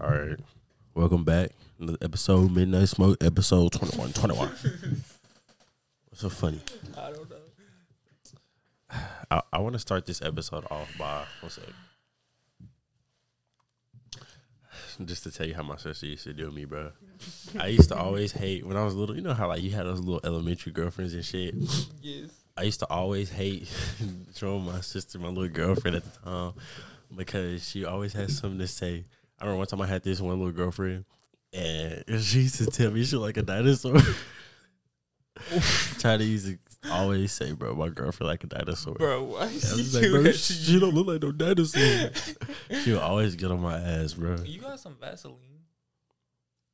All right. Welcome back. Another episode, Midnight Smoke, episode 21. 21. What's so funny? I don't know. I, I want to start this episode off by, one sec. Just to tell you how my sister used to do me, bro. I used to always hate, when I was little, you know how like you had those little elementary girlfriends and shit? Yes. I used to always hate showing my sister my little girlfriend at the time because she always had something to say. I remember one time I had this one little girlfriend and she used to tell me she like a dinosaur. Try to use it, always say, bro, my girlfriend like a dinosaur. Bro, why I is was you like, bro, she, she don't look like no dinosaur. she would always get on my ass, bro. You got some Vaseline?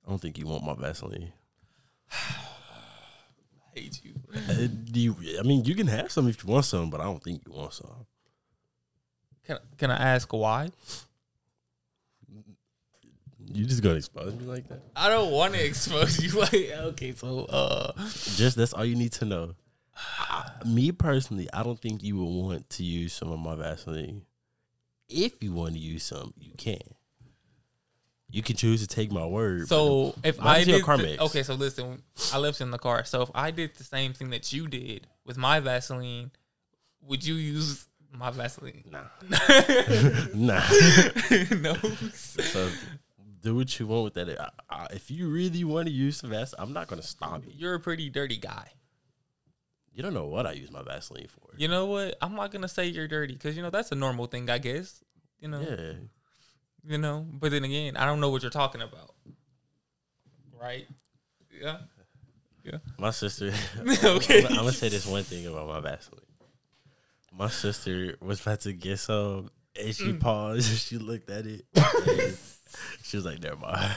I don't think you want my Vaseline. I hate you. Uh, do you, I mean, you can have some if you want some, but I don't think you want some. Can Can I ask why? You just gonna expose me like that? I don't want to expose you. Like, okay, so uh, Just that's all you need to know. Me personally, I don't think you would want to use some of my Vaseline. If you want to use some, you can. You can choose to take my word. so if I does your did, car the- mix? okay, so listen, I left in the car. So if I did the same thing that you did with my Vaseline, would you use my Vaseline? nah, nah. no. so do what you want with that. I, I, if you really want to use some Vaseline, I'm not gonna stop you. You're a pretty dirty guy. You don't know what I use my Vaseline for. You know what? I'm not gonna say you're dirty because you know that's a normal thing, I guess. You know, Yeah, you know. But then again, I don't know what you're talking about, right? Yeah. Yeah. my sister. Okay. I'm, gonna say this one thing about my Vaseline. My sister was about to get some, and Mm. she paused. and She looked at it. she was like, "Never mind."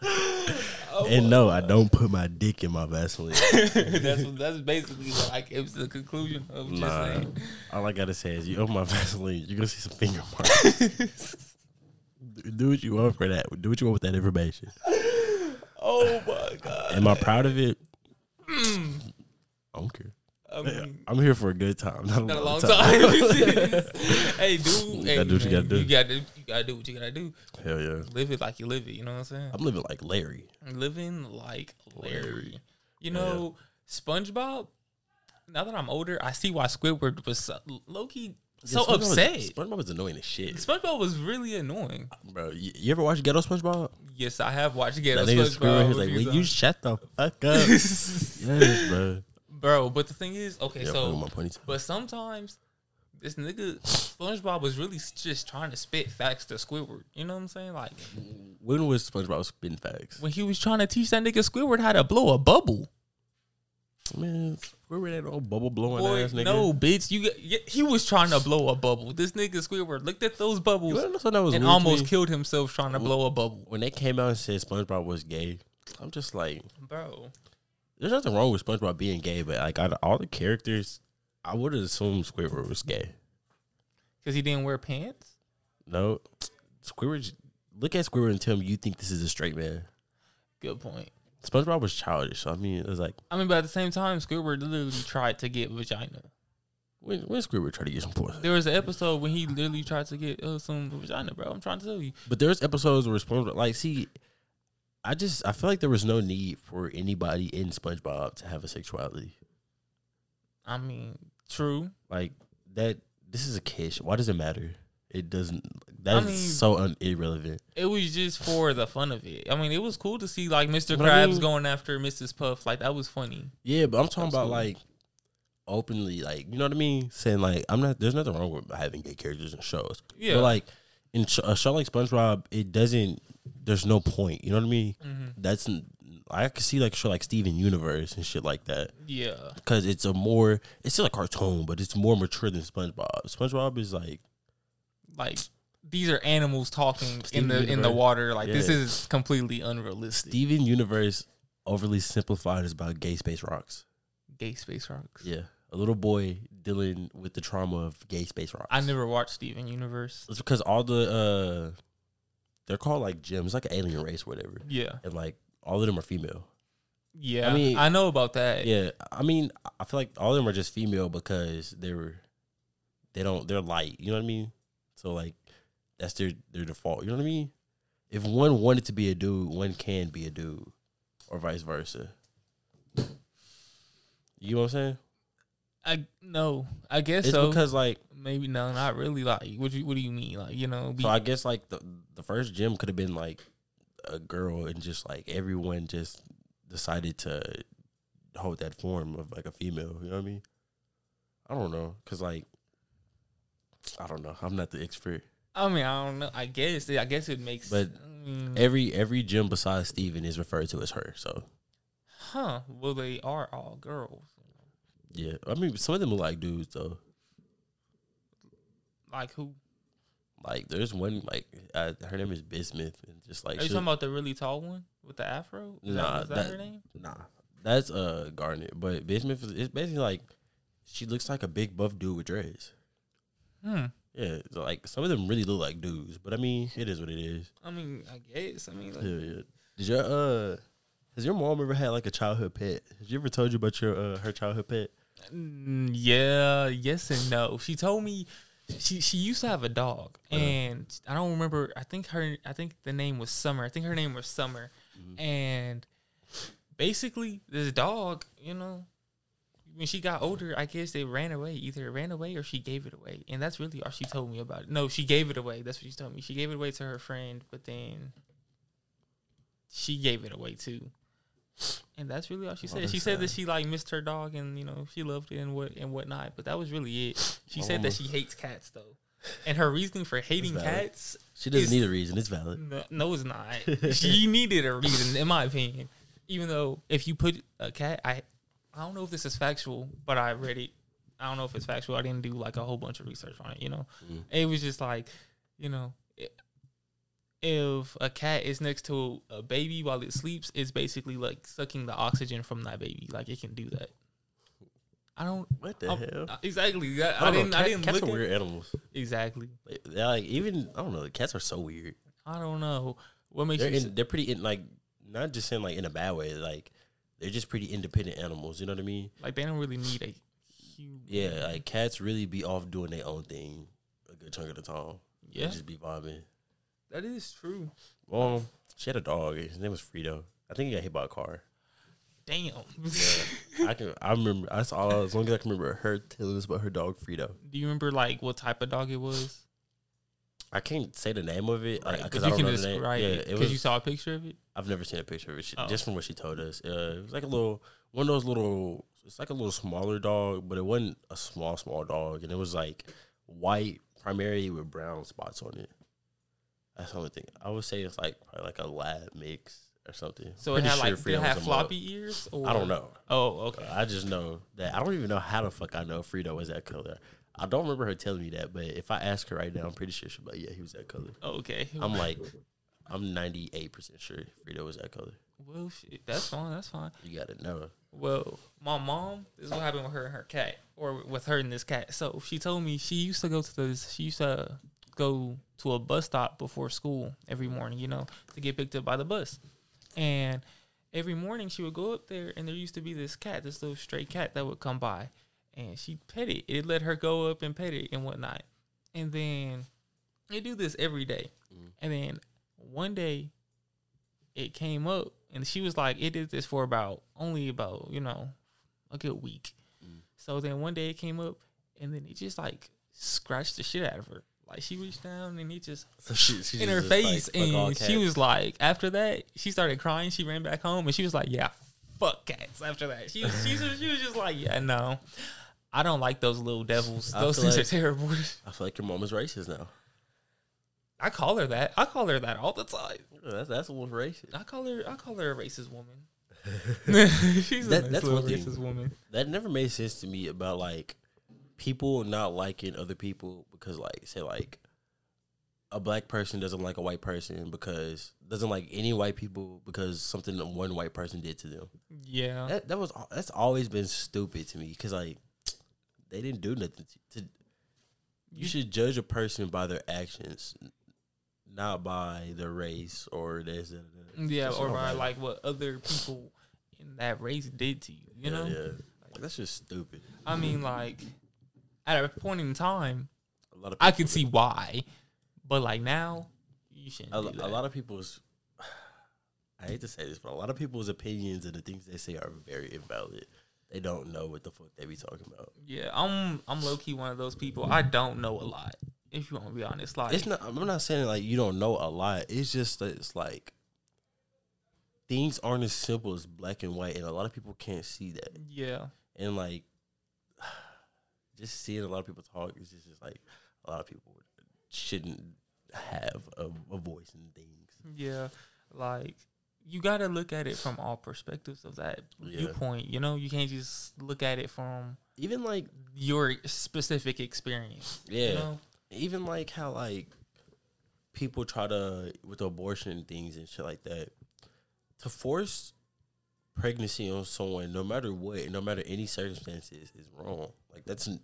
Oh, and no, I don't put my dick in my Vaseline. that's what- that's basically what I came to the conclusion of just Nah, saying. all I gotta say is, you open my Vaseline, you're gonna see some finger marks. Do- Do what you want for that. Do what you want with that information. Oh my god! Am I proud of it? Mm. I don't care. Um, I mean, I'm here for a good time, not a, not a long, long time. time. hey, dude, You hey, gotta do what you gotta do. You gotta, you gotta do what you gotta do. Hell yeah, Live it like you live it. You know what I'm saying? I'm living like Larry. living like Larry. Larry. You know, SpongeBob. Now that I'm older, I see why Squidward was so, low key so Yeah, SpongeBob upset. Was, SpongeBob was annoying as shit, SpongeBob was really annoying. Uh, bro. You, you ever watch Ghetto SpongeBob? Yes, I have watched Ghetto That SpongeBob. Squidward, he's like, "Will you shut the fuck up?" yes, bro. Bro. But the thing is, okay, Yeah, so so, my ponytail. but sometimes this nigga SpongeBob was really just trying to spit facts to Squidward. You know what I'm saying? Like When was SpongeBob spitting facts? when he was trying to teach that nigga Squidward how to blow a bubble. Man, Squidward ain't no bubble blowing Boy, ass nigga. no, bitch. You he was trying to blow a bubble. This nigga Squidward looked at those bubbles wanna know that was and almost killed himself trying to blow a bubble. when they came out and said SpongeBob was gay. I'm just like, Bro, there's nothing wrong with SpongeBob being gay, but like out of all the characters, I would have assumed Squidward was gay. because he didn't wear pants. No, Squidward. Look at Squidward and tell me you think this is a straight man. Good point. SpongeBob was childish. So I mean, it was like I mean, but at the same time, Squidward literally tried to get vagina. when when Squidward tried to get some pussy. There was an episode when he literally tried to get uh, some vagina, bro. I'm trying to tell you. But there's episodes where SpongeBob, like, see, I just I feel like there was no need for anybody in SpongeBob to have a sexuality. I mean, true. Like that. This is a kid. Why does it matter? It doesn't. That's mean- so un- irrelevant. It was just for the fun of it. I mean, it was cool to see like Mr. But I Krabs mean- going after Mrs. Puff. Like that was funny. Yeah, but I'm talking about cool. like openly, like you know what I mean. Saying like I'm not. There's nothing wrong with having gay characters in shows. Yeah. But like in a show like SpongeBob, it doesn't. There's no point. You know what I mean? hmm That's. I could see like a show like Steven Universe and shit like that. Yeah. because it's a more it's still a cartoon, but it's more mature than SpongeBob. SpongeBob is like Like these are animals talking in Steven the in the water. Like this is completely unrealistic. Steven Universe overly simplified is about gay space rocks. Gay space rocks. Yeah, a little boy dealing with the trauma of gay space rocks. I never watched Steven Universe. It's because all the uh, they're called like gems, like an alien race, or whatever, Yeah. and like all of them are female. Yeah. I mean- I know about that. Yeah, I mean, I feel like all of them are just female because they're they don't they're light. You know what I mean? So like that's their their default. You know what I mean? if one wanted to be a dude, one can be a dude, or vice versa. You know what I'm saying? I no, I guess It's so. because like Maybe no, not really. Like, what you what do you mean? Like, you know, be, so I guess like the the first gem could have been like a girl and just like everyone just decided to hold that form of like a female. You know what I mean? I don't know, cause like I don't know. I'm not the expert. I mean, I don't know. I guess I guess it makes. But mean, Every every gem besides Steven is referred to as her. So huh? Well, they are all girls. Yeah, I mean some of them look like dudes though. Like who? Like there's one like uh, her name is Bismuth and just like Are you talking about the really tall one with the afro? Is Nah, that, is that, that- her name? Nah, that's uh Garnet, but Bismuth is it's basically like she looks like a big buff dude with dreads. Hmm. Yeah, so, like some of them really look like dudes, but I mean it is what it is. I mean, I guess. I mean, like, Yeah, yeah. Did your uh has your mom ever had like a childhood pet? Has you ever told you about your uh her childhood pet? Mm, yeah, yes and no. She told me she she used to have a dog, Uh-huh. and I don't remember. I think her I think the name was Summer. I think her name was Summer, Mm-hmm. and basically this dog, you know, when she got older, I guess they ran away. Either it ran away or she gave it away, and that's really all she told me about it. No, she gave it away. That's what she told me. She gave it away to her friend, but then she gave it away too. And that's really all she Oh, said. She said that she like missed her dog and you know she loved it and what and whatnot. But that was really it. She said that she hates cats though, and her reasoning for hating cats. She doesn't It's- need a reason. It's valid. No, no, it's not. she needed a reason, in my opinion. Even though if you put a cat, I I don't know if this is factual, but I read it. I don't know if it's factual. I didn't do like a whole bunch of research on it. You know, Mm. it was just like, you know, if a cat is next to a baby while it sleeps, it's basically like sucking the oxygen from that baby. Like it can do that. I don't What the I'm- hell? uh, exactly. I, I, don't know. didn't. I Cat- didn't cats look are at weird animals. exactly. Like, They're like even I don't know. The cats are so weird. I don't know what makes They're you. in, they're pretty in like not just saying like in a bad way. Like they're just pretty independent animals. You know what I mean? Like they don't really need a human. Yeah, like cats really be off doing their own thing a good chunk of the time. They yeah, just be vibing. That is true. Well, she had a dog. His name was Frito. I think he got hit by a car. Damn. Yeah, I can. I remember. That's all. As long as I can remember her telling us about her dog Frito. Do you remember like what type of dog it was? I can't say the name of it Right, because but I you don't can know the name. describe Yeah, it it because you saw a picture of it. I've never seen a picture of it. She, Oh. Just from what she told us, uh, it was like a little one of those little. It's like a little smaller dog, but it wasn't a small small dog, and it was like white primarily with brown spots on it. That's the only thing I would say. It's like probably like a lab mix or something. So it had sure like did it have was a floppy ears? Or? I don't know. Oh, okay. I just know that I don't even know how the fuck I know Frito was that color. I don't remember her telling me that, but if I ask her right now, I'm pretty sure she'll be like, "Yeah, he was that color." Oh, okay. I'm like, I'm 98 percent sure Frito was that color. well, shit, that's fine. That's fine. You gotta know. Well, my mom, this is what happened with her and her cat, or with her and this cat. So she told me she used to go to the, she used to go to a bus stop before school every morning, you know, to get picked up by the bus. And every morning she would go up there, and there used to be this cat, this little stray cat that would come by, and she'd pet it. It let her go up and pet it and whatnot. And then they do this every day. Mm. And then one day it came up and she was like, it did this for about only about, you know, a good week. Mm. So then one day it came up and then it just like scratched the shit out of her. Like she reached down and he just So she, she in her face like, and she was like after that she started crying she ran back home and she was like yeah fuck cats after that. She was, she was, she was just like yeah no. I don't like those little devils. I those things like- are terrible. I feel like your mom is racist now. i call her that. I call her that all the time. That's that's a little racist. i call her i call her a racist woman. She's a nice that's one thing. racist woman. That never made sense to me about like people not liking other people because like say like a black person doesn't like a white person because doesn't like any white people because something that one white person did to them. yeah That that was that's always been stupid to me because like they didn't do nothing to. to you You- should judge a person by their actions, not by their race or this. that, that. yeah or by like what other people in that race did to you you Yeah, know yeah. Like, that's just stupid. i mean like at a point in time A lot of I could see why, but like now, You shouldn't. a, a lot of people's I hate to say this, but a lot of people's opinions and the things they say are very invalid. They don't know what the fuck they be talking about. Yeah, I'm I'm low key one of those people. I don't know a lot. If you want to be honest, like It's not. I'm not saying like you don't know a lot. It's just that it's like things aren't as simple as black and white, and a lot of people can't see that. yeah, And like, just seeing a lot of people talk is just, just like a lot of people shouldn't have a, a voice in things. yeah, like you got to look at it from all perspectives of that Yeah. viewpoint. You know, you can't just look at it from Even like, your specific experience. yeah, You know? even like how like people try to with abortion and things and shit like that to force pregnancy on someone no matter what no matter any circumstances is wrong like that's in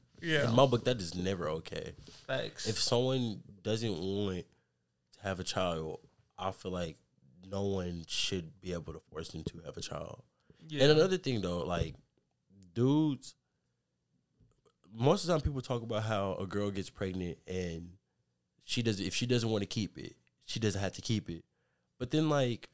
my book that is never okay Facts. if someone doesn't want to have a child i feel like no one should be able to force them to have a child yeah. and another thing though, like dudes, most of the time people talk about how a girl gets pregnant and she does if she doesn't want to keep it, she doesn't have to keep it. But then like,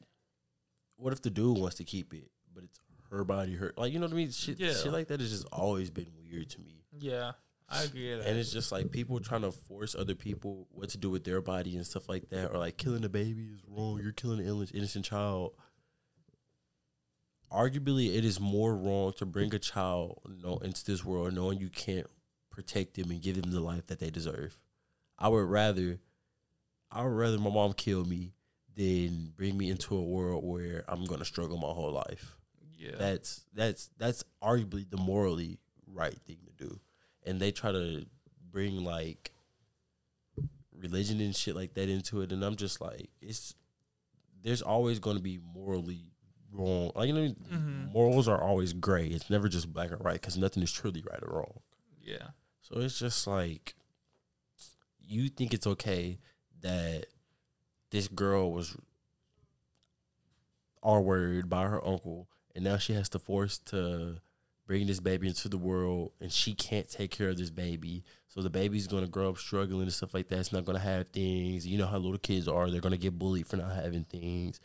what if the dude wants to keep it, but it's her body, her like you know what I mean? Shit, Yeah. shit like that has just always been weird to me. yeah, I agree. With that. And it's just like people trying to force other people what to do with their body and stuff like that, or like killing a baby is wrong. You're killing an innocent- child. Arguably, it is more wrong to bring a child no, into this world knowing you can't protect them and give them the life that they deserve. I would rather, I would rather my mom kill me than bring me into a world where I'm gonna struggle my whole life yeah, that's that's that's arguably the morally right thing to do. And they try to bring like religion and shit like that into it. And i'm just like it's there's always going to be morally wrong. Like you know Mhm. morals are always gray. It's never just black or white because nothing is truly right or wrong. Yeah, so it's just like you think it's okay that this girl was R word by her uncle, and now she has to force to bring this baby into the world, and she can't take care of this baby. So the baby's gonna grow up struggling and stuff like that. It's not gonna have things. You know how little kids are; they're gonna get bullied for not having things.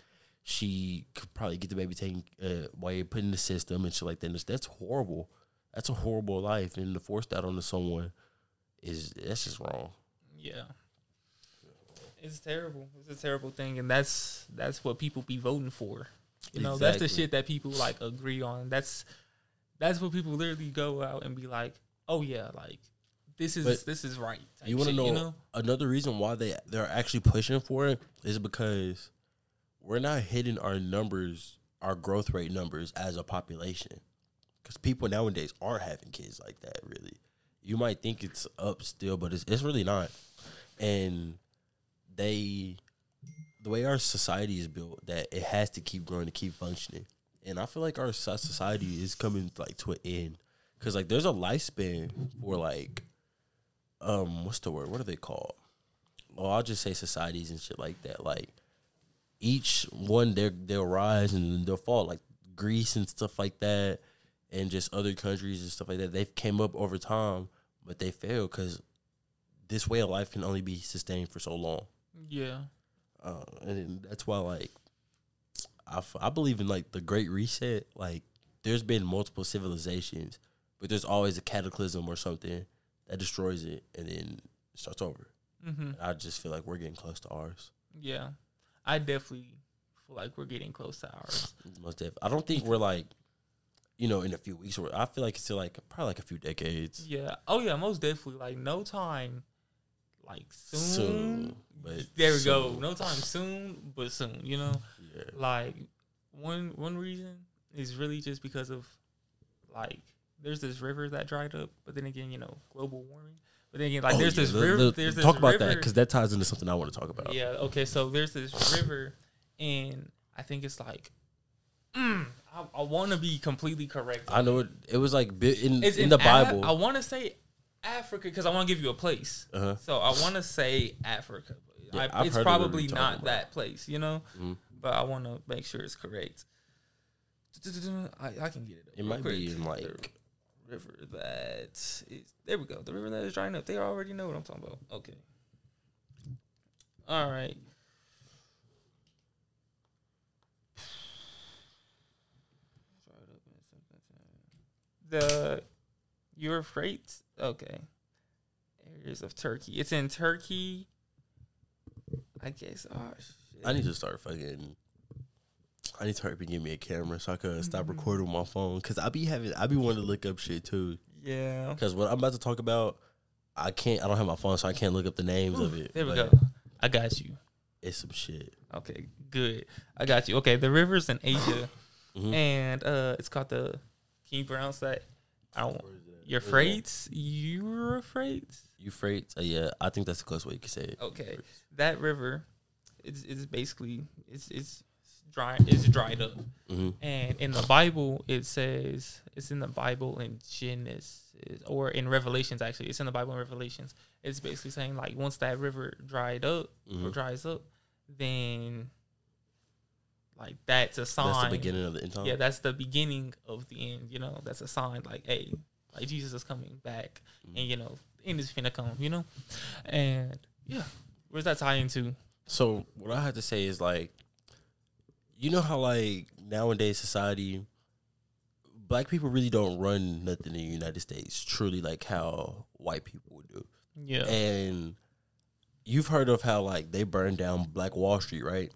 She could probably get the baby taken uh, while put in the system and shit like that. That's horrible. That's a horrible life, and to force that onto someone is that's just wrong. yeah. It's terrible. It's a terrible thing, and that's that's what people be voting for. You know, that's the shit that people like agree on. That's that's what people literally go out and be like, "Oh yeah, like this is But this is right." You want to know, You know? another reason why they they're actually pushing for it is because we're not hitting our numbers, our growth rate numbers as a population. Because people nowadays aren't having kids like that. Really, you might think it's up still, but it's it's really not. And they, the way our society is built, that it has to keep growing to keep functioning. And I feel like our society is coming like to an end. Cause like there's a lifespan for like um what's the word? What are they called? Well, I'll just say societies and shit like that. Like each one they they'll rise and they'll fall. Like Greece and stuff like that, and just other countries and stuff like that. They've came up over time, but they fail because this way of life can only be sustained for so long. Yeah. Uh, and that's why like I, f- I believe in like the Great Reset. Like there's been multiple civilizations, but there's always a cataclysm or something that destroys it, and then it starts over. Mm-hmm. I just feel like we're getting close to ours. Yeah. I definitely feel like we're getting close to ours. Most def- I don't think we're like, you know, in a few weeks. Or I feel like it's still like probably like a few decades. Yeah. Oh yeah, most definitely. Like no time. Like soon. Soon, but there we go. No time soon, but soon. You know, Yeah. like one one reason is really just because of like there's this river that dried up, but then again, you know, global warming. But then again, like Oh, there's yeah, this the- river. the- there's this talk about river, that because that ties into something I want to talk about. Yeah. Okay. So there's this river, and I think it's like, mm, I, I want to be completely correct. I know it. It was like in It's in, the Bible. I want to say Africa because I want to give you a place. Uh-huh. So I want to say Africa. Yeah, I, it's probably not about. that place, you know. Mm-hmm. But I want to make sure it's correct. I, I can get it. It might quick. be in like the river that is. There we go. The river that is drying up. They already know what I'm talking about. Okay. All right. The Euphrates Okay, areas of Turkey. It's in Turkey. I guess. Oh shit. I need to start fucking. I need to start give me a camera so I can stop Mm-hmm. recording my phone because I be having I be wanting to look up shit too Yeah. because what I'm about to talk about I can't I don't have my phone so I can't look up the names of it. There we go. I got you. It's some shit. Okay, good. I got you. Okay, the rivers in Asia, Mhm. and uh, it's called the. Can you pronounce that? I don't. Euphrates. Euphrates. Euphrates. Uh, yeah, I think that's the closest way you can say it. Okay, that river, is it's basically it's it's dry. It's dried up, hmm and in the Bible it says it's in the Bible in Genesis or in Revelations. Actually, it's in the Bible in Revelations. It's basically saying like once that river dried up or Mhm. dries up, then like that's a sign. That's the beginning of the end time. Yeah, that's the beginning of the end. You know, that's a sign like, hey, like Jesus is coming back, Mm-hmm. and you know, the end is finna come. You know, and yeah, where's that tie into? So what I have to say is like, you know how like nowadays society, black people really don't run nothing in the United States. Truly, like how white people would do. Yeah, And you've heard of how like they burned down Black Wall Street, right?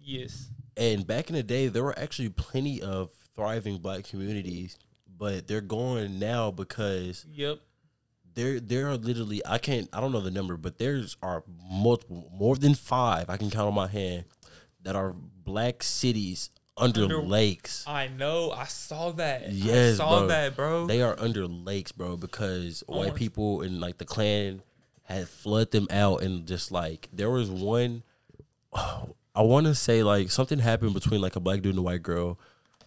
yes, And back in the day, there were actually plenty of thriving black communities, but they're going now because yep, there there are literally I can't I don't know the number, but there's are multiple more than five I can count on my hand that are black cities under, Under- lakes. I know. I saw that. Yes, I saw bro. that, bro. They are under lakes, bro, because Oh white people and like the Klan had flooded them out, and just like there was one, I want to say like something happened between like a black dude and a white girl,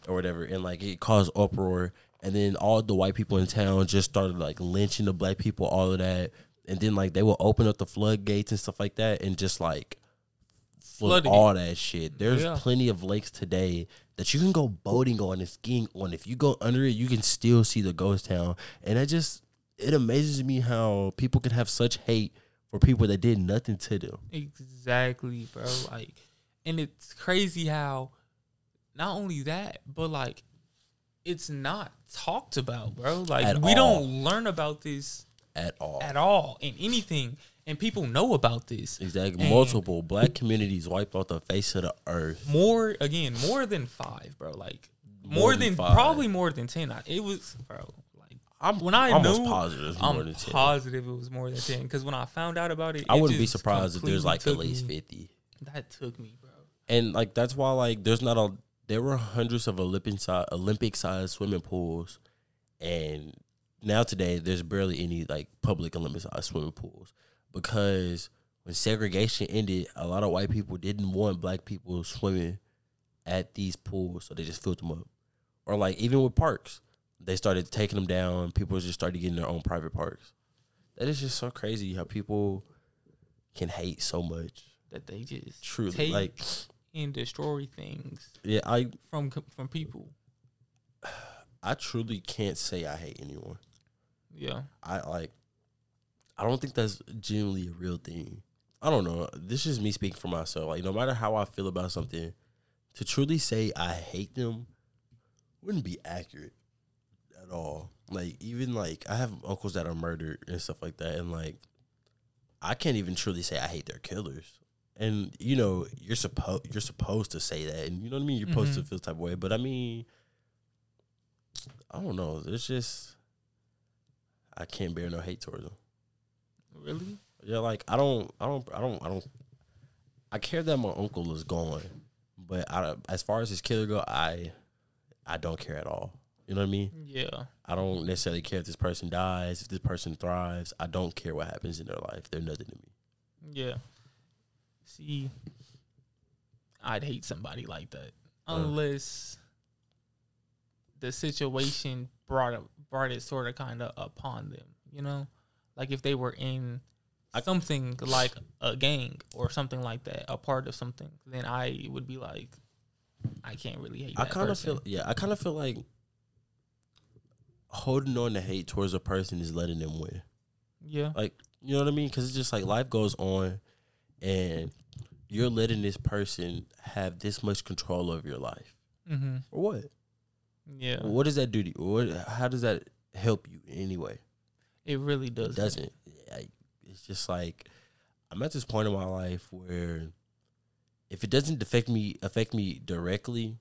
or whatever, and like it caused uproar, and then all the white people in town just started like lynching the black people, all of that, and then like they will open up the floodgates and stuff like that, and just like flood Flooding. all that shit. There's Yeah. plenty of lakes today that you can go boating on and skiing on. If you go under it, you can still see the ghost town. And I just it amazes me how people can have such hate for people that did nothing to them. Exactly, bro. Like, and it's crazy how not only that, but like, it's not talked about, bro. Like, At we all. don't learn about this At all. at all in anything, and people know about this exactly. And- Multiple black communities wiped off the face of the earth. more again, more than five, bro. Like, more, More than, than probably more than ten. I- It was, bro. Like, I'm when I almost knew, positive I'm than 10. positive it was more than ten. Because when I found out about it, I it wouldn't be surprised if there's like at least me- 50. That took me, bro. and like that's why like there's not a there were hundreds of Olympic size Olympic sized swimming pools, and now today there's barely any like public Olympic sized swimming pools because when segregation ended, a lot of white people didn't want black people swimming at these pools, so they just filled them up. Or like even with parks, they started taking them down. People just started getting their own private parks. That is just so crazy how people can hate so much. That they just Truly, take like and destroy things yeah, I from from people. I truly can't say I hate anyone. Yeah, I like I don't think that's genuinely a real thing. I don't know. This is me speaking for myself. Like no matter how I feel about something, to truly say I hate them wouldn't be accurate at all. Like even like I have uncles that are murdered and stuff like that and like I can't even truly say I hate their killers. And you know, you're supposed you're supposed to say that and you know what I mean? You're supposed to Mhm. feel type of way. But I mean I don't know. It's just I can't bear no hate towards them. really. Yeah, like I don't, I don't, I don't, I don't. I care that my uncle is gone, but I, as far as his killer go, I, I don't care at all. You know what I mean? Yeah, I don't necessarily care if this person dies, if this person thrives. I don't care what happens in their life. They're nothing to me. yeah. See, I'd hate somebody like that Uh. unless the situation brought it brought it sort of kind of upon them. You know, like if they were in something like a gang or something like that, a part of something, then I would be like, I can't really hate. I kind of feel, yeah, I kind of feel like holding on to hate towards a person is letting them win. yeah, Like, you know what I mean? Because it's just like life goes on, and you're letting this person have this much control over your life. mm-hmm. For what? Yeah, What does that do to you? What, how does that help you anyway? it really does. It doesn't. I, it's just like I'm at this point in my life where if it doesn't affect me affect me directly,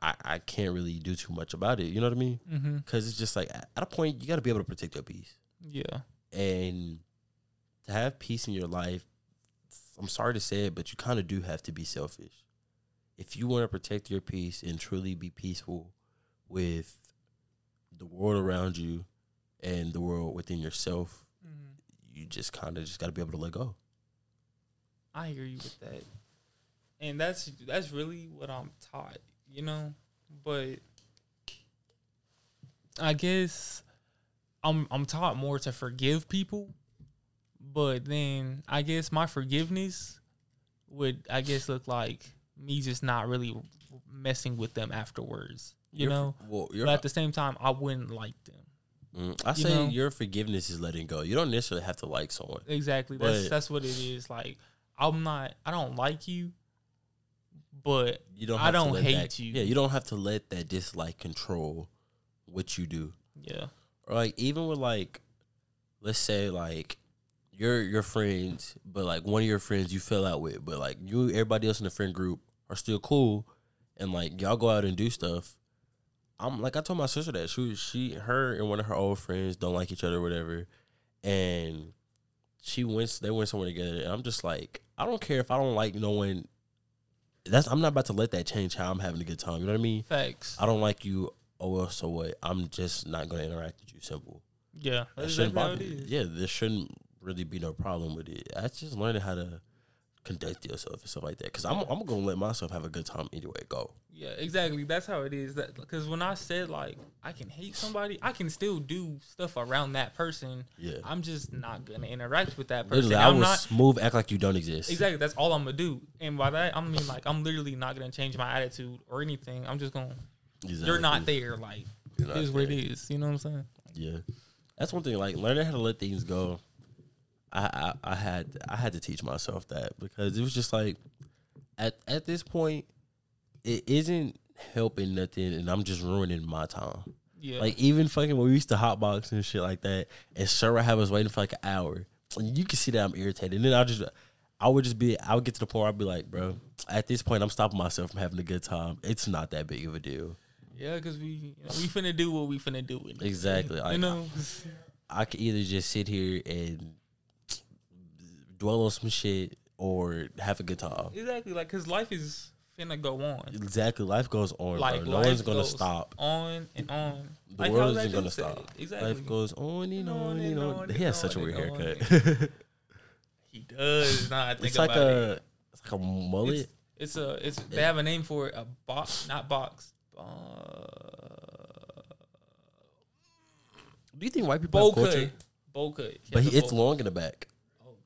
I I can't really do too much about it. You know what I mean? Mm-hmm. Because it's just like at a point you got to be able to protect your peace Yeah, and to have peace in your life. I'm sorry to say it, but you kind of do have to be selfish. If you want to protect your peace and truly be peaceful with the world around you and the world within yourself, mm-hmm. you just kind of just got to be able to let go. I hear you with that, and that's that's really what I'm taught, you know. But I guess I'm I'm taught more to forgive people, but then I guess my forgiveness would I guess look like me just not really messing with them afterwards, you Your- know. well, But at the same time, I wouldn't like them. Mm, I you say know? your forgiveness is letting go. You don't necessarily have to like someone. Exactly. That's that's what it is. Like I'm not. I don't like you, but You don't. I don't hate that, you. Yeah, you don't have to let that dislike control what you do. yeah, or like even with like let's say like you're your friends but like one of your friends you fell out with but like you everybody else in the friend group are still cool and like y'all go out and do stuff. I'm like i told my sister that she she her and one of her old friends don't like each other or whatever and she went they went somewhere together and i'm just like i don't care if i don't like no one. That's i'm not about to let that change how i'm having a good time you know what i mean? Facts. i don't like you oh well so what? I'm just not going to interact with you simple. Yeah, that shouldn't bother. Yeah, this shouldn't really be no problem with it. I just learning how to conduct yourself and stuff like that. Because I'm I'm gonna let myself have a good time anyway. Go. Yeah, exactly. That's how it is. That because when I said like I can hate somebody, I can still do stuff around that person. Yeah. I'm just not gonna interact with that person. Literally, I I'm will not smooth act like you don't exist. exactly. That's all I'm gonna do. And by that I mean like I'm literally not gonna change my attitude or anything. I'm just gonna. You're not there. Like You're it is what it is. You know what I'm saying? Yeah, that's one thing. Like learning how to let things go. I, I I had I had to teach myself that because it was just like at at this point, it isn't helping nothing, and I'm just ruining my time. Yeah. Like even fucking when we used to hotbox and shit like that, and sure would have us waiting for like an hour. And you can see that I'm irritated. And then I'll just I would just be I would get to the point where I'd be like, bro, at this point I'm stopping myself from having a good time. It's not that big of a deal. yeah, because we you know, we finna do what we finna do. Exactly. You Like, know. I could either just sit here and dwell on some shit or have a good time. Exactly. Like, cause life is finna go on. Exactly. Life goes on, Like bro. No one's gonna stop. on and on. The like world isn't gonna said stop. Exactly. Life goes on and On and and on on. and He has on such a weird haircut. he does. I think it's about like it. a it's like a mullet. It's, it's a it's they have a name for it. A box, not box. Uh, Do you think white people bowl have culture? cut. Bowl cut. But he, it's long in the back.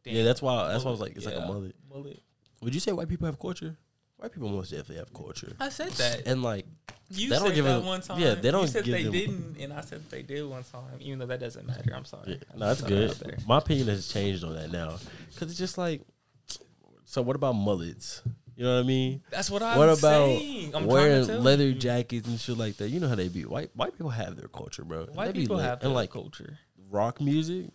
Damn. Yeah, that's why. That's why I was like, it's like a mullet. Mullet. Would you say white people have culture? White people most definitely have culture. I said that. And like, You they don't give that a- one time. yeah, they don't You said they them- didn't, and I said they did one time. Even though that doesn't matter. I'm sorry. I'm no, that's good. throwing it out there. My opinion has changed on that now because it's just like, so what about mullets? You know what I mean? That's what I'm what about saying. I'm wearing leather you. jackets and shit like that? You know how they be. White white people have their culture, bro. White people have and like culture. rock music.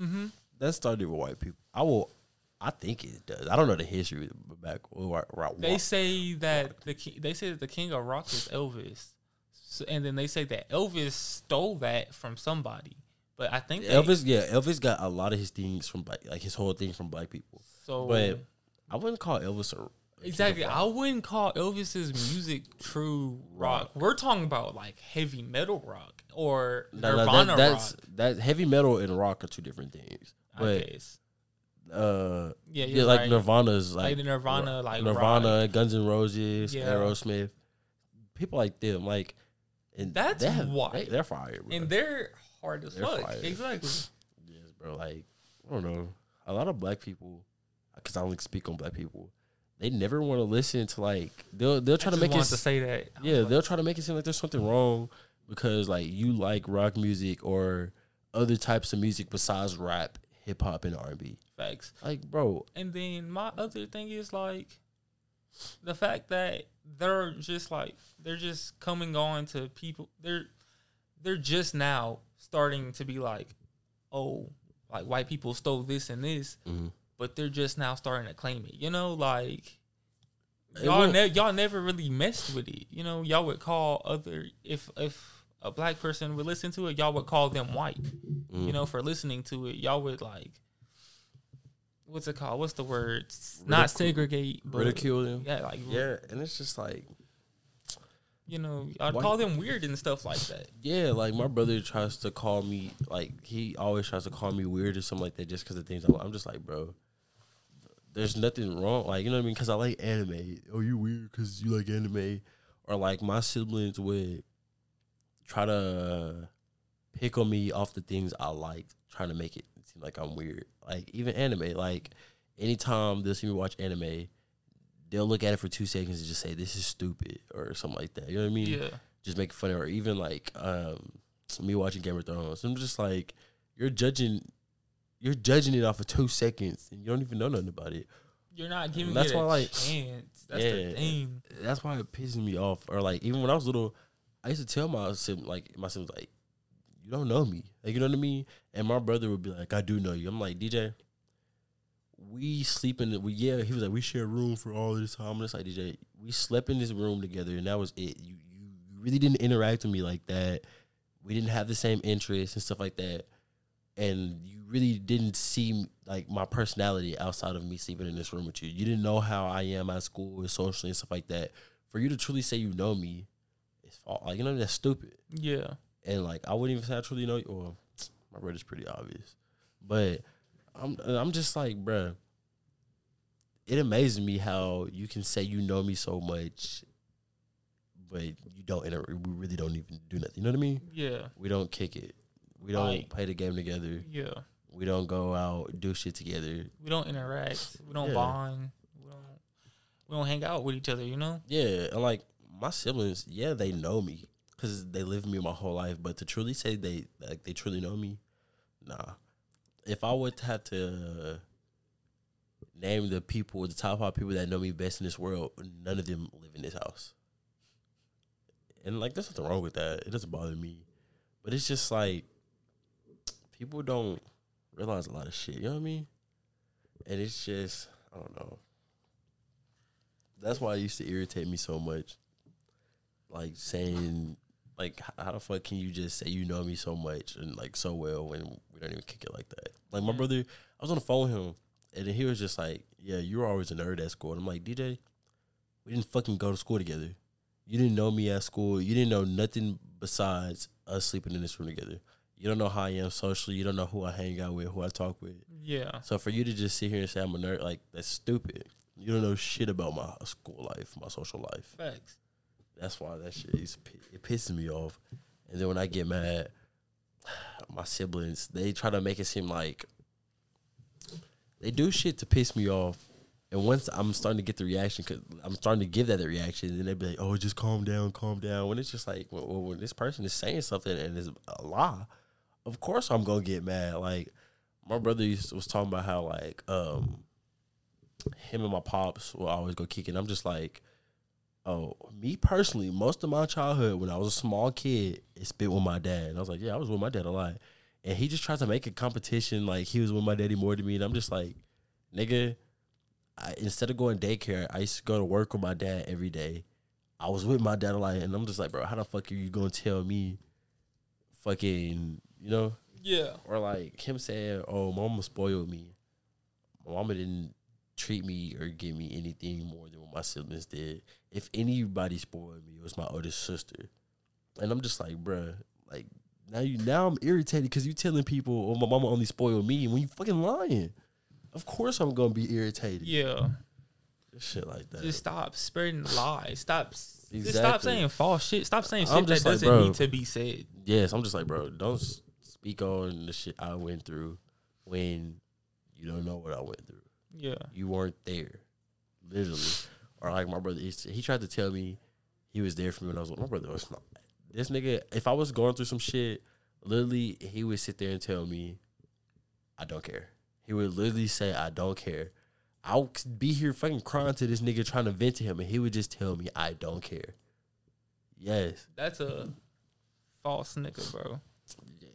Mm-hmm. That started with white people. I will. I think it does. I don't know the history back. Rock, rock, They say that the ki- they say that the king of rock is Elvis, so, and then they say that Elvis stole that from somebody. But I think they, Elvis, yeah, Elvis got a lot of his things from black, like his whole thing from black people. So But I wouldn't call Elvis a exactly, I wouldn't call Elvis's music true rock. We're talking about like heavy metal rock or No, no, Nirvana that, that's rock. that heavy metal and rock are two different things. I But guess. Uh, Yeah, yeah, like right. Nirvana's like, Like the Nirvana, like Nirvana, Guns N' Roses, Yeah. Aerosmith, people like them, like, and That's they have, wild. They, they're fire, bro. and they're hard as They're fuck. fire. Exactly. yes, bro. Like, I don't know, a lot of black people, because I only speak on black people. They never want to listen to like they'll they'll try I to make it to say that. Yeah, like, they'll try to make it seem like there's something wrong because like you like rock music or other types of music besides rap, hip hop, and R and B. facts. Like, bro, And then my other thing is like, the fact that they're just like they're just coming on to people they're they're just now starting to be like oh like white people stole this and this Mhm. but they're just now starting to claim it you know like y'all ne- y'all never really messed with it you know y'all would call other if if a black person would listen to it y'all would call them white Mm-hmm. you know for listening to it y'all would like what's it called what's the word not segregate but ridicule them. yeah like Yeah, and it's just like you know, I'd Why- call them weird and stuff like that. Yeah, like my brother tries to call me like he always tries to call me weird or something like that just because of things I like. I'm just like, bro, there's nothing wrong. Like you know what I mean? Because I like anime. Oh, you weird because you like anime, or like my siblings would try to pick on me off the things I like, trying to make it seem like I'm weird. Like even anime. Like anytime they'll see me watch anime. They'll look at it for two seconds and just say this is stupid or something like that. You know what I mean? Yeah, just make fun of or Even like um, me watching Game of Thrones, I'm just like, you're judging, you're judging it off of two seconds, and you don't even know nothing about it. you're not giving That's it a why, like, chance. That's yeah. the thing. That's why it pisses me off. Or like even when I was little, I used to tell my sibling, like my siblings, like, you don't know me, like you know what I mean. And my brother would be like, I do know you. I'm like, DJ, we sleep in the we yeah. He was like, we share room for all this time. I'm just like, DJ, we slept in this room together, and that was it. You you really didn't interact with me like that. We didn't have the same interests and stuff like that. And you really didn't see like my personality outside of me sleeping in this room with you. You didn't know how I am at school and socially and stuff like that. For you to truly say you know me, it's fa- like you know that's stupid. Yeah, And like I wouldn't even say I truly know you. Or my brother's pretty obvious, but I'm I'm just like, bruh. It amazes me how you can say you know me so much, but you don't. Inter- we really don't even do nothing. You know what I mean? yeah, We don't kick it. We don't Like- play the game together. yeah. We don't go out do shit together. We don't interact. We don't Yeah. bond. We don't. We don't hang out with each other. You know. Yeah, and like my siblings, yeah, they know me because they live me my whole life. But to truly say they like they truly know me, nah. If I would have to name the people, the top five people that know me best in this world, none of them live in this house. And like, there's nothing wrong with that. It doesn't bother me, but it's just like people don't realize a lot of shit. You know what I mean? And it's just I don't know. That's why it used to irritate me so much. Like saying, like, how the fuck can you just say you know me so much and like so well when we don't even kick it like that? Like my brother, I was on the phone with him, and he was just like, "Yeah, you were always a nerd at school." And I'm like, DJ, we didn't fucking go to school together. You didn't know me at school. You didn't know nothing besides us sleeping in this room together. You don't know how I am socially. You don't know who I hang out with, who I talk with. Yeah. So for you to just sit here and say I'm a nerd, like that's stupid. You don't know shit about my school life, my social life. Facts. That's why that shit is it pisses me off. And then when I get mad, my siblings they try to make it seem like they do shit to piss me off. And once I'm starting to get the reaction, cause I'm starting to give that the reaction, then they be like, "Oh, just calm down, calm down." When it's just like, well, when this person is saying something and it's a lie, of course I'm gonna get mad. Like my brother to, was talking about how like um him and my pops will always go kicking. I'm just like, oh, me personally, most of my childhood when I was a small kid, it spent with my dad. And I was like, yeah, I was with my dad a lot. And he just tried to make a competition like he was with my daddy more than me. And I'm just like, nigga, I, instead of going daycare, I used to go to work with my dad every day. I was with my dad a lot, and I'm just like, bro, how the fuck are you gonna tell me, fucking, you know, Yeah. or like him saying, "Oh, mama spoiled me. My mama didn't treat me or give me anything more than what my siblings did. If anybody spoiled me, it was my oldest sister." And I'm just like, bruh, like now you now I'm irritated because you telling people, "Oh, my mama only spoiled me," when you fucking lying. Of course, I'm gonna be irritated. Yeah. Shit like that. Just stop spreading lies. Stop. Just stop saying false shit. Stop saying shit that like, doesn't bro. need to be said. yes, I'm just like, bro, don't speak on the shit I went through when you don't know what I went through. Yeah. you weren't there, literally. Or like my brother, he, he tried to tell me he was there for me when I was little. My brother was not. This nigga, if I was going through some shit, literally, he would sit there and tell me, "I don't care." He would literally say, "I don't care." I'll be here fucking crying to this nigga trying to vent to him, and he would just tell me, "I don't care." Yes, That's a false nigga, bro.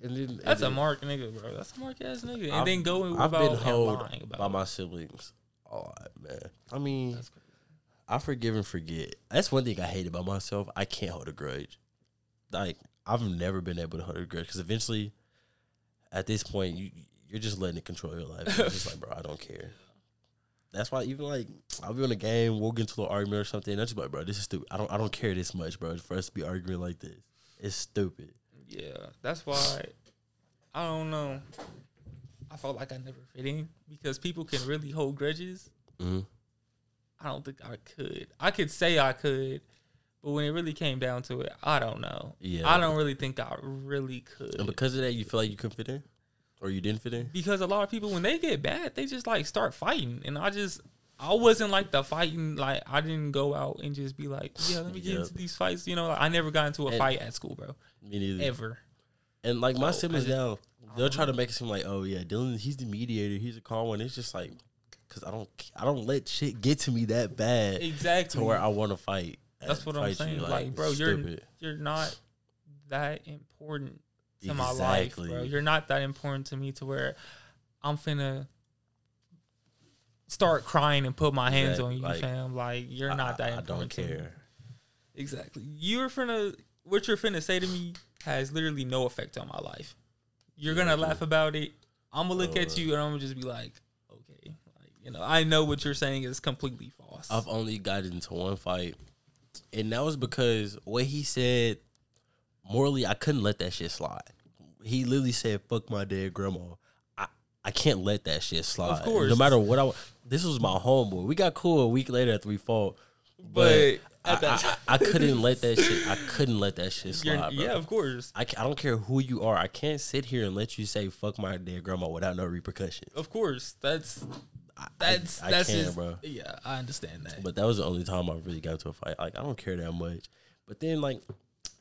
And then That's and a mark nigga, bro. That's a mark ass nigga. And I've- then going I've about been and held lying about by it. my siblings a lot, man. I mean, I forgive and forget. That's one thing I hate about myself. I can't hold a grudge. Like I've never been able to hold a grudge because eventually, at this point, you you're just letting it control your life. You're just like, bro, I don't care. That's why even like I'll be on a game, we'll get into an argument or something. And I'm just like, bro, this is stupid. I don't I don't care this much, bro, for us to be arguing like this. It's stupid. Yeah, that's why I don't know. I felt like I never fit in because people can really hold grudges. hmm I don't think I could. I could say I could, but when it really came down to it, I don't know. Yeah. I don't really think I really could. And because of that, you feel like you couldn't fit in, or you didn't fit in. because a lot of people when they get bad, they just like start fighting, and I just I wasn't like the fighting. Like I didn't go out and just be like, yeah, let me get Yeah. into these fights. You know, like, I never got into a And- fight at school, bro, Me neither. ever. And like my So, siblings just- now, they'll try to make it seem like, oh yeah, Dylan, he's the mediator, he's a calm one. It's just like, cause I don't, I don't let shit get to me that bad Exactly. to where I want to fight. That's what I'm saying. you. Like, bro, it's you're you're not that important to my life, bro. You're not that important to me to where I'm finna start crying and put my hands on you, like, fam. Like you're I- not that I, I important. don't to me. care. Exactly. You're finna what you're finna say to me has literally no effect on my life. You're gonna laugh about it. I'm gonna look Uh, at you and I'm gonna just be like, okay, like you know, I know what you're saying is completely false. I've only got into one fight, and that was because what he said. Morally, I couldn't let that shit slide. He literally said, "Fuck my dead grandma." I, I can't let that shit slide. Of course. no matter what I. This was my homeboy. We got cool a week later after we fought, but I, at that I, I couldn't let that shit. I couldn't let that shit slide. Bro. yeah, of course, I, I don't care who you are. I can't sit here and let you say "fuck my dead grandma" without no repercussions. of course. That's that's I, that's just bro. yeah. I understand that. But that was the only time I really got into a fight. Like I don't care that much. But then like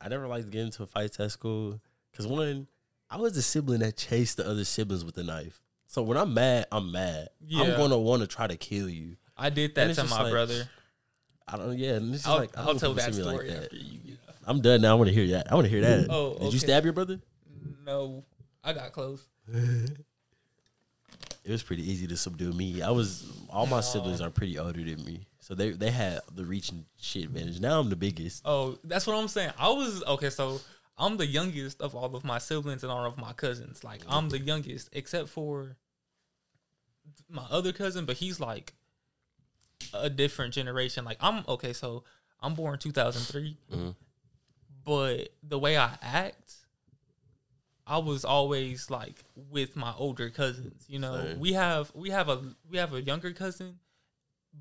I never liked getting into fights at school because one, I was the sibling that chased the other siblings with a knife. So when I'm mad, I'm mad. I'm gonna want to try to kill you. I did that to my like, brother. I don't. Yeah, and it's just I'll, like I'll tell that people see me story like that. after you. Yeah. I'm done now. I want to hear that. I want to hear that. Oh, Did you stab your brother? No, I got close. It was pretty easy to subdue me. I was all my siblings are pretty older than me, so they they had the reach and shit advantage. Now I'm the biggest. Oh, that's what I'm saying. I was okay. So I'm the youngest of all of my siblings and all of my cousins. Like I'm the youngest, except for my other cousin, but he's like a different generation. Like I'm okay. So I'm born 2003, Mhm. but the way I act. I was always like with my older cousins. You know, Same. we have we have a we have a younger cousin,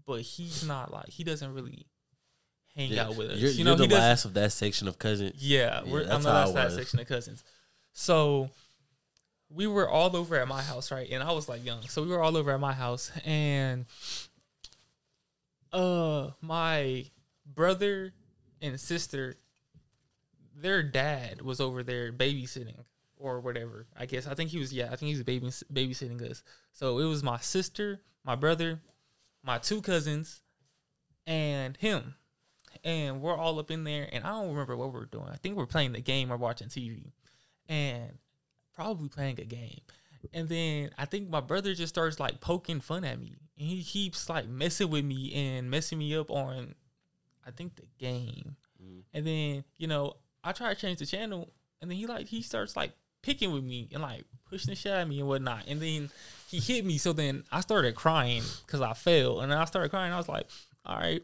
but he's not like he doesn't really hang Yeah, out with us. You're, you you're know, the he doesn't. last of that section of cousins. Yeah, Yeah, we're, I'm the last that section of cousins. So we were all over at my house, right? And I was like young, so we were all over at my house, and uh, my brother and sister, their dad was over there babysitting or whatever. I guess I think he was. Yeah, I think he was baby babysitting us. So it was my sister, my brother, my two cousins, and him and we're all up in there and i don't remember what we're doing i think we're playing the game or watching tv and probably playing a game and then i think my brother just starts like poking fun at me. And he keeps like messing with me and messing me up on i think the game. Mm. and then you know i try to change the channel. And then he like he starts like picking with me and like pushing the shit at me and whatnot. And then he hit me. So then i started crying because i fell. And then i started crying. I was like all right.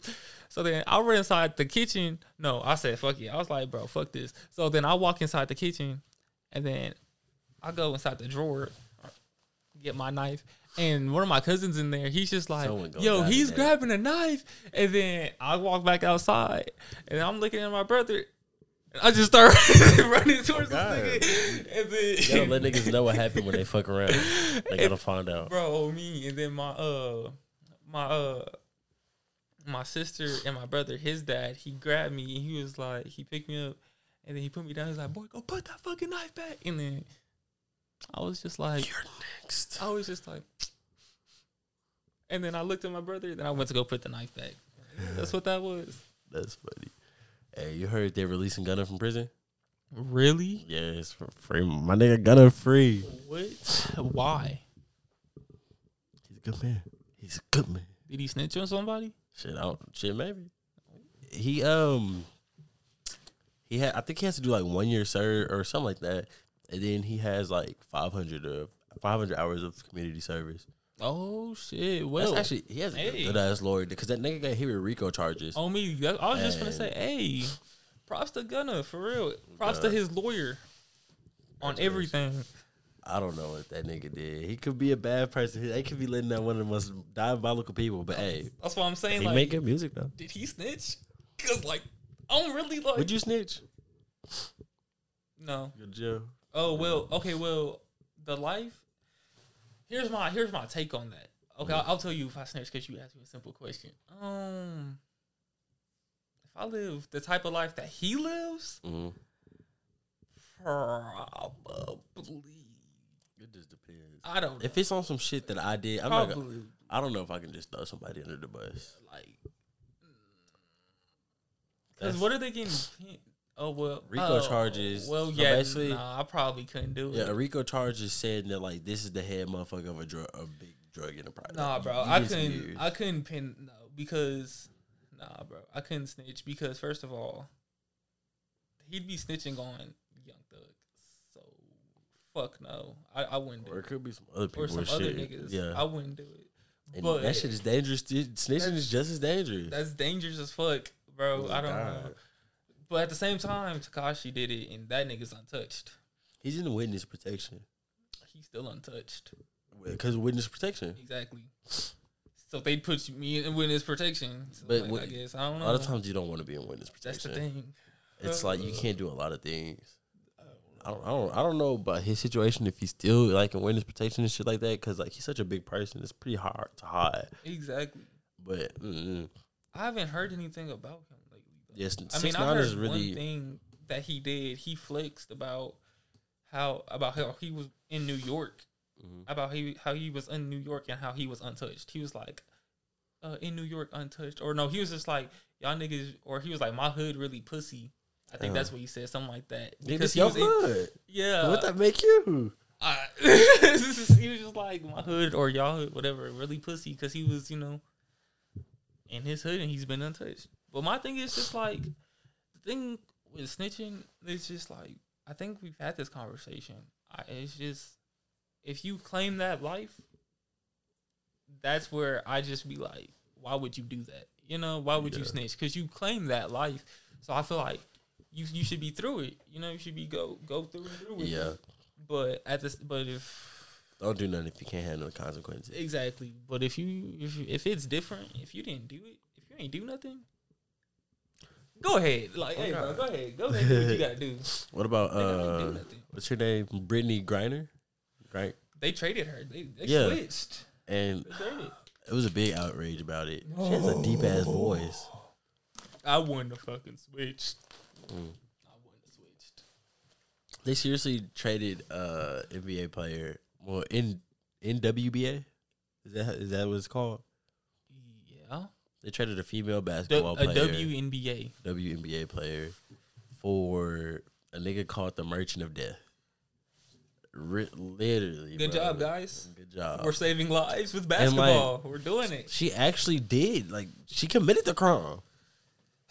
So then I ran inside the kitchen. No, I said, fuck it. I was like, bro, fuck this. So then I walk inside the kitchen. And then I go inside the drawer, get my knife. And one of my cousins in there, he's just like, yo, he's grabbing a knife. And then I walk back outside and I'm looking at my brother. And I just start running towards God. this nigga. And then, You gotta let niggas know what happened when they fuck around. They gotta find out. bro me and then my uh my uh my sister and my brother his dad he grabbed me and he was like he picked me up and then he put me down he's like boy go put that fucking knife back and then i was just like You're next. i was just like And then I looked at my brother. Then I went to go put the knife back. That's what that was. That's funny. Hey, you heard they're releasing Gunna from prison? Really? Yeah, it's for free. My nigga Gunna free. What? Why? He's a good man. He's a good man. Did he snitch on somebody? Shit, I don't, shit, maybe. He um, he had. I think he has to do like one year sir or something like that, and then he has like five hundred of five hundred hours of community service. Oh shit! Well, Well, actually he has a hey. good ass lawyer because that nigga got hit with RICO charges. on me. I was just gonna say, hey, props to Gunna for real. Props to his lawyer on everything. I don't know what that nigga did. He could be a bad person. He could be letting down one of the most diabolical people. But hey, That's what I'm saying. he like, make good music though. did he snitch? Cause like, I'm really like, Would you snitch? no. Go to jail. Oh well, okay, well, the life. Here's my here's my take on that. Okay, I'll, I'll tell you if I snitch because you asked me a simple question. Um, if I live the type of life that he lives, hmm probably It just depends. I don't. Know. If it's on some shit that I did, I'm not. Gonna, probably I don't know if I can just throw somebody under the bus. like. Because what are they getting? Oh well, RICO oh, charges. Well, So yeah, basically- nah, I probably couldn't do Yeah, it. a RICO charges saying that like this is the head motherfucker of a drug, a big drug enterprise. Nah, Like, bro, I couldn't. years. I couldn't pin no because nah, bro, I couldn't snitch because first of all, he'd be snitching on Young Thug. So fuck no, I, I wouldn't do or it it. could be some other people Or some other shit. niggas. Yeah, I wouldn't do it. and but that shit is dangerous. Snitching is just as dangerous. That's dangerous as fuck, bro. Oh, I don't God. know. But at the same time, Tekashi did it, and that nigga's untouched. He's in witness protection He's still untouched. because witness protection. Exactly. So they put me in witness protection. So But like, what- I guess I don't know. A lot of times you don't want to be in witness protection. That's the thing. It's like you can't do a lot of things. I don't, I don't, I don't know about his situation if he's still like in witness protection and shit like that because like he's such a big person. It's pretty hard to hide. Exactly. But mm, I haven't heard anything about him. Yes, I mean, I heard is one thing that he did. He flexed about how about how he was in New York, Mhm. about he how he was in New York and how he was untouched. He was like, uh, in New York untouched, or no, he was just like y'all niggas, or he was like my hood really pussy. I think Uh-huh. that's what he said, something like that. Because he your was in, hood. yeah, what that make you? He was just like my hood or y'all hood, whatever, really pussy because he was, you know, in his hood and he's been untouched. But my thing is just like the thing with snitching is just like I think we've had this conversation. I, it's just if you claim that life, that's where I just be like, why would you do that? You know, why would you snitch? Because you claim that life. So I feel like you you should be through it. You know, you should be go go through and through it. Yeah, But at this, but if don't do nothing if you can't handle the consequences. exactly, but if you if you- if it's different, if you didn't do it, if you ain't do nothing, go ahead. Like, hey, bro, go ahead, go ahead, do what you gotta do. What about Nigga, I ain't do uh, what's her name? Brittney Griner, right? They traded her. They, they Yeah. switched. And it was a big outrage about it. She has a deep ass voice. I wouldn't have fucking switched. Mm. I wouldn't have switched. They seriously traded uh NBA player. Well, in in WBA, is that is that what it's called? They traded a female D- basketball a player, WNBA. WNBA player, for a nigga called the Merchant of Death. Literally, Good bro. job, guys. Good job. We're saving lives with And, like, basketball. We're doing it. she actually did like she committed the crime.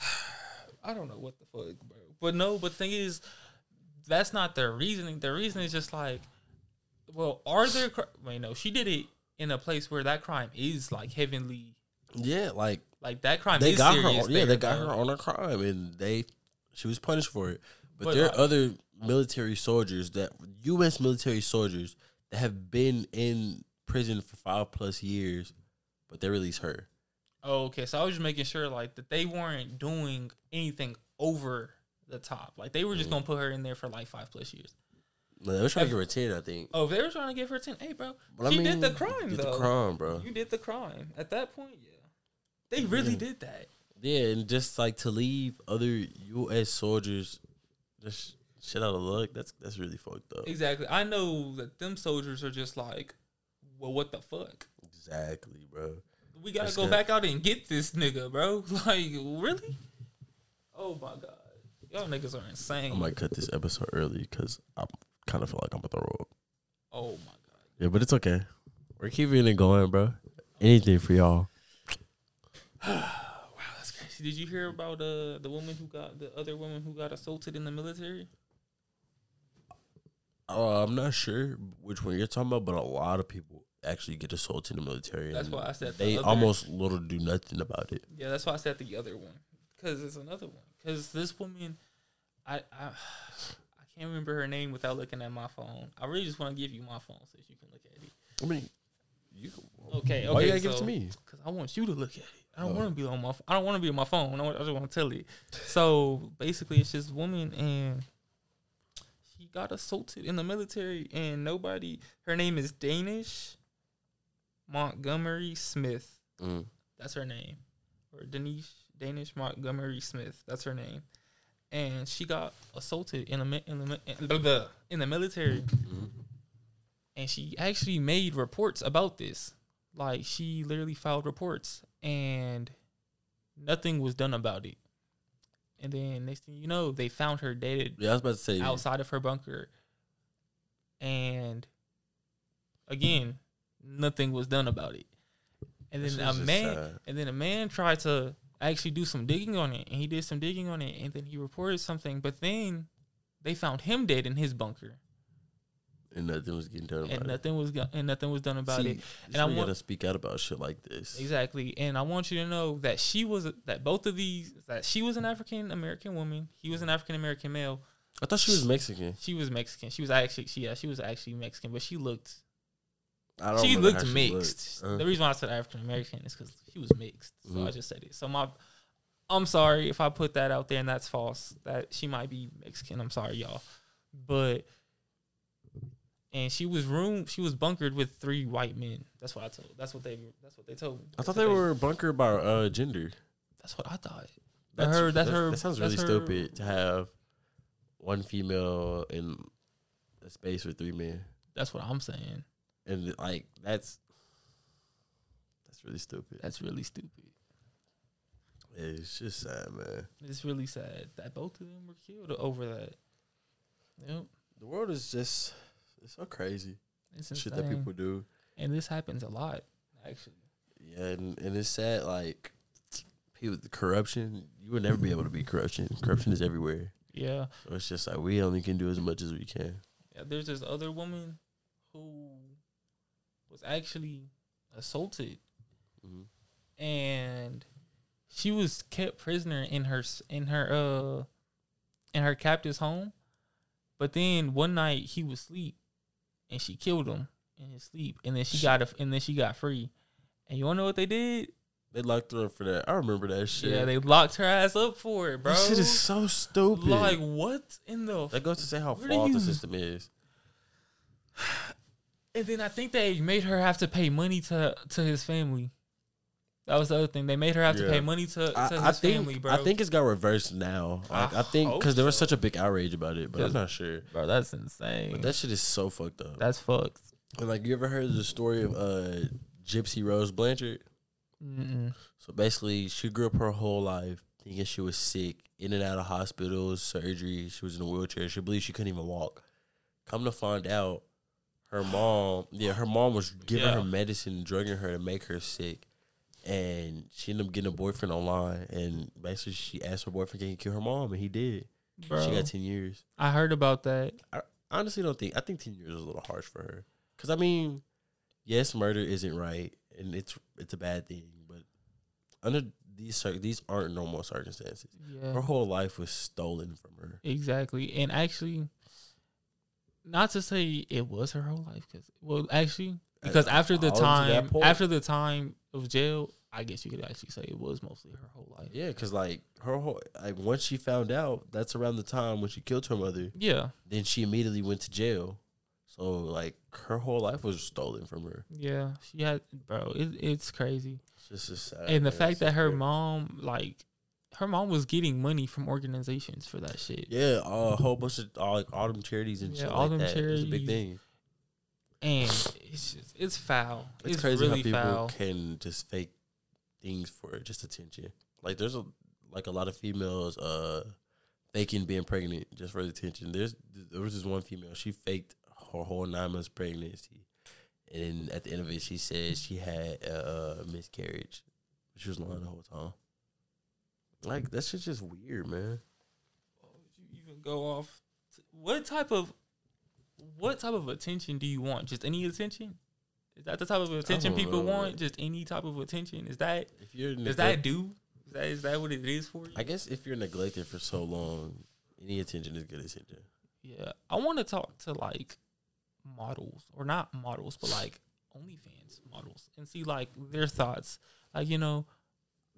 I don't know what the fuck, bro. But no, but the thing is, that's not their reasoning. Their reasoning is just like, well, are there? Cr- Wait, no, she did it in a place where that crime is like heavenly, Yeah, like like that crime they got her. serious. On, yeah, they got her on a crime, and they she was punished for it. But, But, there uh, are other military soldiers that U.S. military soldiers that have been in prison for five plus years, but they released her. Oh, okay. So I was just making sure like that they weren't doing anything over the top. Like they were just Mhm. gonna put her in there for like five plus years. No, they were trying to Have- give her ten, I think. Oh, they were trying to give her ten. Hey, bro, But she I mean, did the crime did though. The crime, bro. You did the crime at that point. Yeah, they really Yeah. did that. Yeah, and just like to leave other U.S. soldiers just shit out of luck. That's that's really fucked up. Exactly. I know that them soldiers are just like, well, what the fuck? Exactly, bro. we gotta That's go good. back out and get this nigga, bro. Like, really? Oh my god, y'all niggas are insane. I might cut this episode early because I kind of feel like I'm gonna throw up. oh my god. Yeah, but it's okay. We're keeping it going, bro. Anything for y'all. Wow, that's crazy. Did you hear about uh the woman who got the other woman who got assaulted in the military? Uh, I'm not sure which one you're talking about, but a lot of people actually get assaulted in the military. That's why I said the they other- almost little do nothing about it. Yeah, that's why I said the other one because it's another one. Because this woman, I, I I can't remember her name without looking at my phone. I really just want to give you my phone so you can look at it. I mean, you. Can, Okay, okay. Why you gotta give it to me? Cause I want you to look at it. I don't Oh. want to be on my. I don't want to be on my phone. I, I just want to tell it. So basically, it's this woman, and she got assaulted in the military, and nobody. Her name is Danish Montgomery Smith. Mm. That's her name, or Denise Danish Montgomery Smith. That's her name, and she got assaulted in the in the in the, in the military, and she actually made reports about this. Like she literally filed reports, and nothing was done about it. And then next thing you know, they found her dead Yeah, I was about to say. outside of her bunker, and again, nothing was done about it. And then a man, sad. and then a man tried to actually do some digging on it, and he did some digging on it, and then he reported something. But then they found him dead in his bunker, and nothing was getting done about and it. nothing was go- and nothing was done about See, it. And I want- gotta speak out about shit like this. Exactly. And I want you to know that she was that both of these that she was an African American woman, he was an African American male. I thought she was Mexican. She was Mexican. She was actually she yeah, she was actually Mexican, but she looked I don't she looked mixed. looked. Uh, The reason why I said African American is because she was mixed. So I Mhm. just said it. So my, I'm sorry if I put that out there and that's false. That she might be Mexican. I'm sorry, y'all. But and she was room. She was bunkered with three white men. That's what I told. That's what they. That's what they told me. I thought what they were bunkered by uh, gender. That's what I thought. But her- that's her- That sounds really her- stupid to have one female in a space with three men, That's what I'm saying. and like that's that's really stupid. That's really stupid. It's just sad, man. It's really sad that both of them were killed over that. Yep. The world is just it's so crazy. It's Shit that people do. and this happens a lot, actually. Yeah, and, and it's sad. Like people, the corruption. You would never be able to beat corruption. Corruption is everywhere. Yeah. So it's just like we only can do as much as we can. yeah. There's this other woman who was actually assaulted, Mhm. and she was kept prisoner in her in her uh in her captive's home. But then one night he was asleep, and she killed him in his sleep, and then she got a, and then she got free. And you wanna know what they did? They locked her up for that. I remember that shit. Yeah, they locked her ass up for it, bro. That shit is so stupid. like what in the that goes to say how flawed the system is. And then I think they made her have to pay money to to his family. That was the other thing. They made her have to Yeah. pay money to, to I, his I think family, bro. I think it's got reversed now. Like, I, I think hope because there was such a big outrage about it, but I'm not sure. bro, that's insane. But that shit is so fucked up. that's fucked. And, like you ever heard the story of uh Gypsy Rose Blanchard? Mm-mm. So basically, she grew up her whole life thinking she was sick, in and out of hospitals, surgery. She was in a wheelchair. She believed she couldn't even walk. Come to find out, her mom, yeah, her mom was giving Yeah. her medicine, drugging her to make her sick. And she ended up getting a boyfriend online. And basically, she asked her boyfriend, can he kill her mom? And he did. Bro, She got 10 years. I heard about that. I honestly don't think, I think 10 years is a little harsh for her. Because, I mean, yes, murder isn't right. And it's it's a bad thing. But under these cir- these aren't normal circumstances. Yeah, Her whole life was stolen from her. exactly. And actually, not to say it was her whole life, because well, actually, because Uh, after the all to that time, after the time of jail, I guess you could actually say it was mostly her whole life. Yeah, because like her whole like once she found out, that's around the time when she killed her mother. Yeah, Then she immediately went to jail. So like her whole life was stolen from her. yeah. She had, bro. It, it's crazy. It's just sad. and the fact It's that her crazy. mom like her mom was getting money from organizations for that shit yeah, a whole bunch of all, like all them charities and Yeah, shit all like them that. It was a big thing. And it's just it's foul It's, it's, crazy really how people foul can just fake things for just attention. Like there's a like a lot of females uh faking being pregnant just for the attention. There's there was this one female she faked her whole nine months pregnancy, and then at the end of it she said she had a, a miscarriage. She was lying the whole time. Like that shit's just weird, man. you even go off? What type of what type of attention do you want? Just any attention? Is that the type of attention people know, want? Just any type of attention? Is that If you're is that do? Is that is that what it is for you? I guess if you're neglected for so long, any attention is good attention. Yeah, I want to talk to like models or not models, but like OnlyFans models and see like their thoughts. Like you know,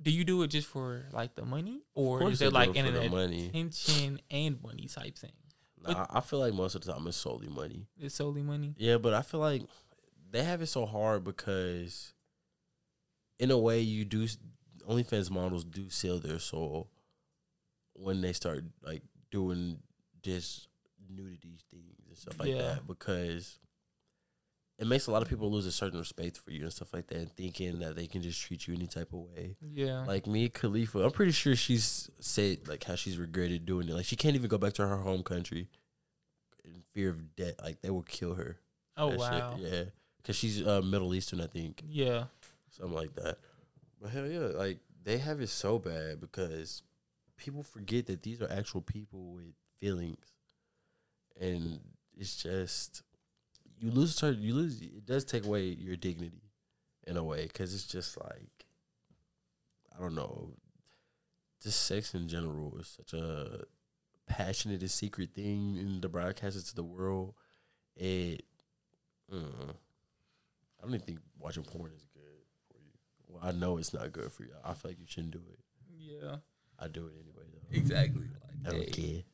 do you do it just for like the money, or is it like an for the money. attention and money type thing? Nah, I I feel like most of the time it's solely money. It's solely money. Yeah, but I feel like they have it so hard because, in a way, you do OnlyFans models do sell their soul when they start like doing this nudity things and stuff like Yeah. that because it makes a lot of people lose a certain respect for you and stuff like that, and thinking that they can just treat you any type of way. Yeah, Like Mia Khalifa, I'm pretty sure she's said like how she's regretted doing it. Like she can't even go back to her home country in fear of death. Like they will kill her. oh That shit, wow, yeah, because she's uh, Middle Eastern, I think, yeah. something like that. But hell yeah, like they have it so bad because people forget that these are actual people with feelings, and it's just you lose certain you lose. It does take away your dignity in a way because it's just like I don't know, just sex in general is such a passionate and secret thing in the broadcast to the world. It, mm, I don't even think watching porn is good for you. Well, I know it's not good for you. I feel like you shouldn't do it. Yeah, I do it anyway though. exactly. I don't Like,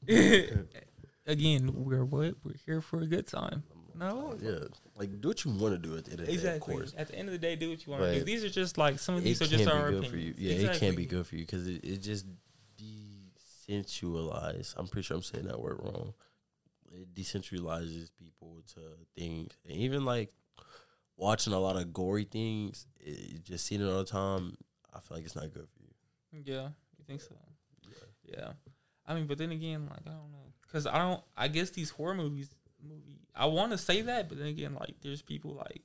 care. Again, we're what? We're here for a good time. No, Yeah, like do what you want to do at the end of the day. Of exactly. course, At the end of the day, do what you want to do. These are just like some of these are just our good for you. Yeah, it can't be good for you because it, it just desensualizes. I'm pretty sure I'm saying that word wrong. It decentralizes people to things, and even like watching a lot of gory things, it, just seeing it all the time. I feel like it's not good for you. Yeah, you think so? Yeah. Yeah. I mean, but then again, like I don't know, because I don't. I guess these horror movies, movie. I want to say that, but then again, like there's people like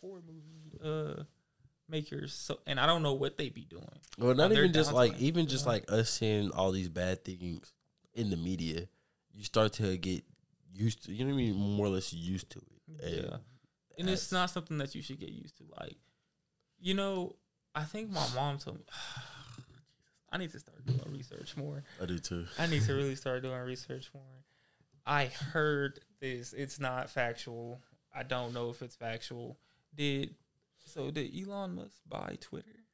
horror movie uh makers, so and I don't know what they be doing. Well, not even just like even just like us seeing all these bad things in the media, you start to get used to. You know what I mean? More or less used to it. And Yeah. And it's not something that you should get used to. Like, you know, I think my mom told me. I need to start doing research more. I do too. I need to really start doing research more. I heard this. It's not factual. I don't know if it's factual. Did so? Did Elon Musk buy Twitter?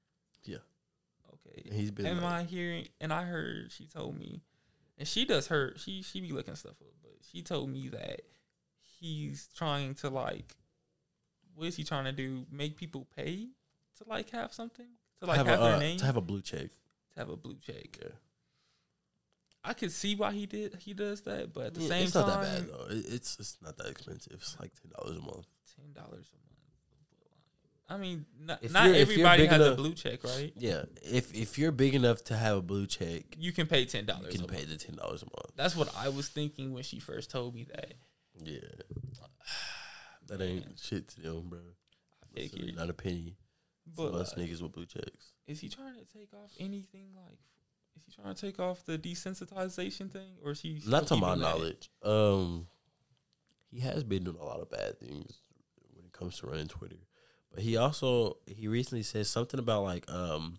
Yeah. Okay. He's been. Am like- I hearing? And I heard she told me, and she does her. She she be looking stuff up, but she told me that he's trying to like, what is he trying to do? Make people pay to like have something to like have, have, a, their uh, name to have a blue check. to have a blue check. Yeah. I could see why he did he does that, but at the Yeah, same it's time, it's not that bad though. It, it's it's not that expensive. It's like ten dollars a month. ten dollars a month. I mean, not, not you're- if you're everybody has a blue check, right? Yeah. If if you're big enough to have a blue check, You can pay ten you dollars. can pay the ten dollars a month. That's what I was thinking when she first told me that. Yeah. That ain't shit to them, bro. I figured. Not a penny. But But us uh, niggas with blue checks. is he trying to take off anything like? Is he trying to take off the desensitization thing, or is he? Not to my knowledge. Um, he has been doing a lot of bad things when it comes to running Twitter, but he also he recently said something about like um,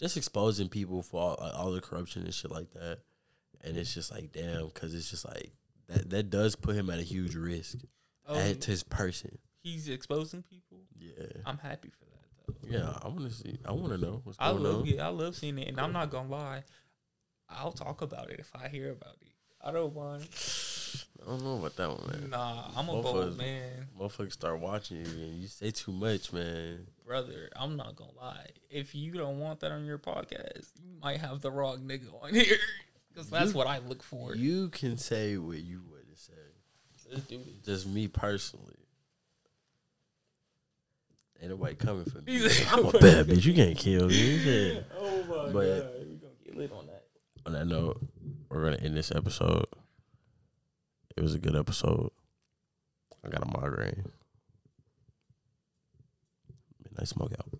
just exposing people for all, like, all the corruption and shit like that, and it's just like damn, because it's just like that that does put him at a huge risk at to his person. he's exposing people. Yeah, I'm happy for that. Yeah. I want to see. I want to know what's I going love on. yeah, I love seeing it, and I'm not gonna lie. I'll talk about it if I hear about it. I don't mind. I don't know about that one, man. Nah, I'm a bold man, Motherfuckers start watching you and you say too much, man. brother. I'm not gonna lie. If you don't want that on your podcast, you might have the wrong nigga on here, because that's You- what I look for. You can say what you want to say. Let's do this. Just me personally. Ain't nobody coming for me. I'm a bad bitch. You can't kill me. Yeah. Oh my But- god, we gonna get lit on that. On that note, we're gonna end this episode. It was a good episode. I got a migraine. Midnight smoke out.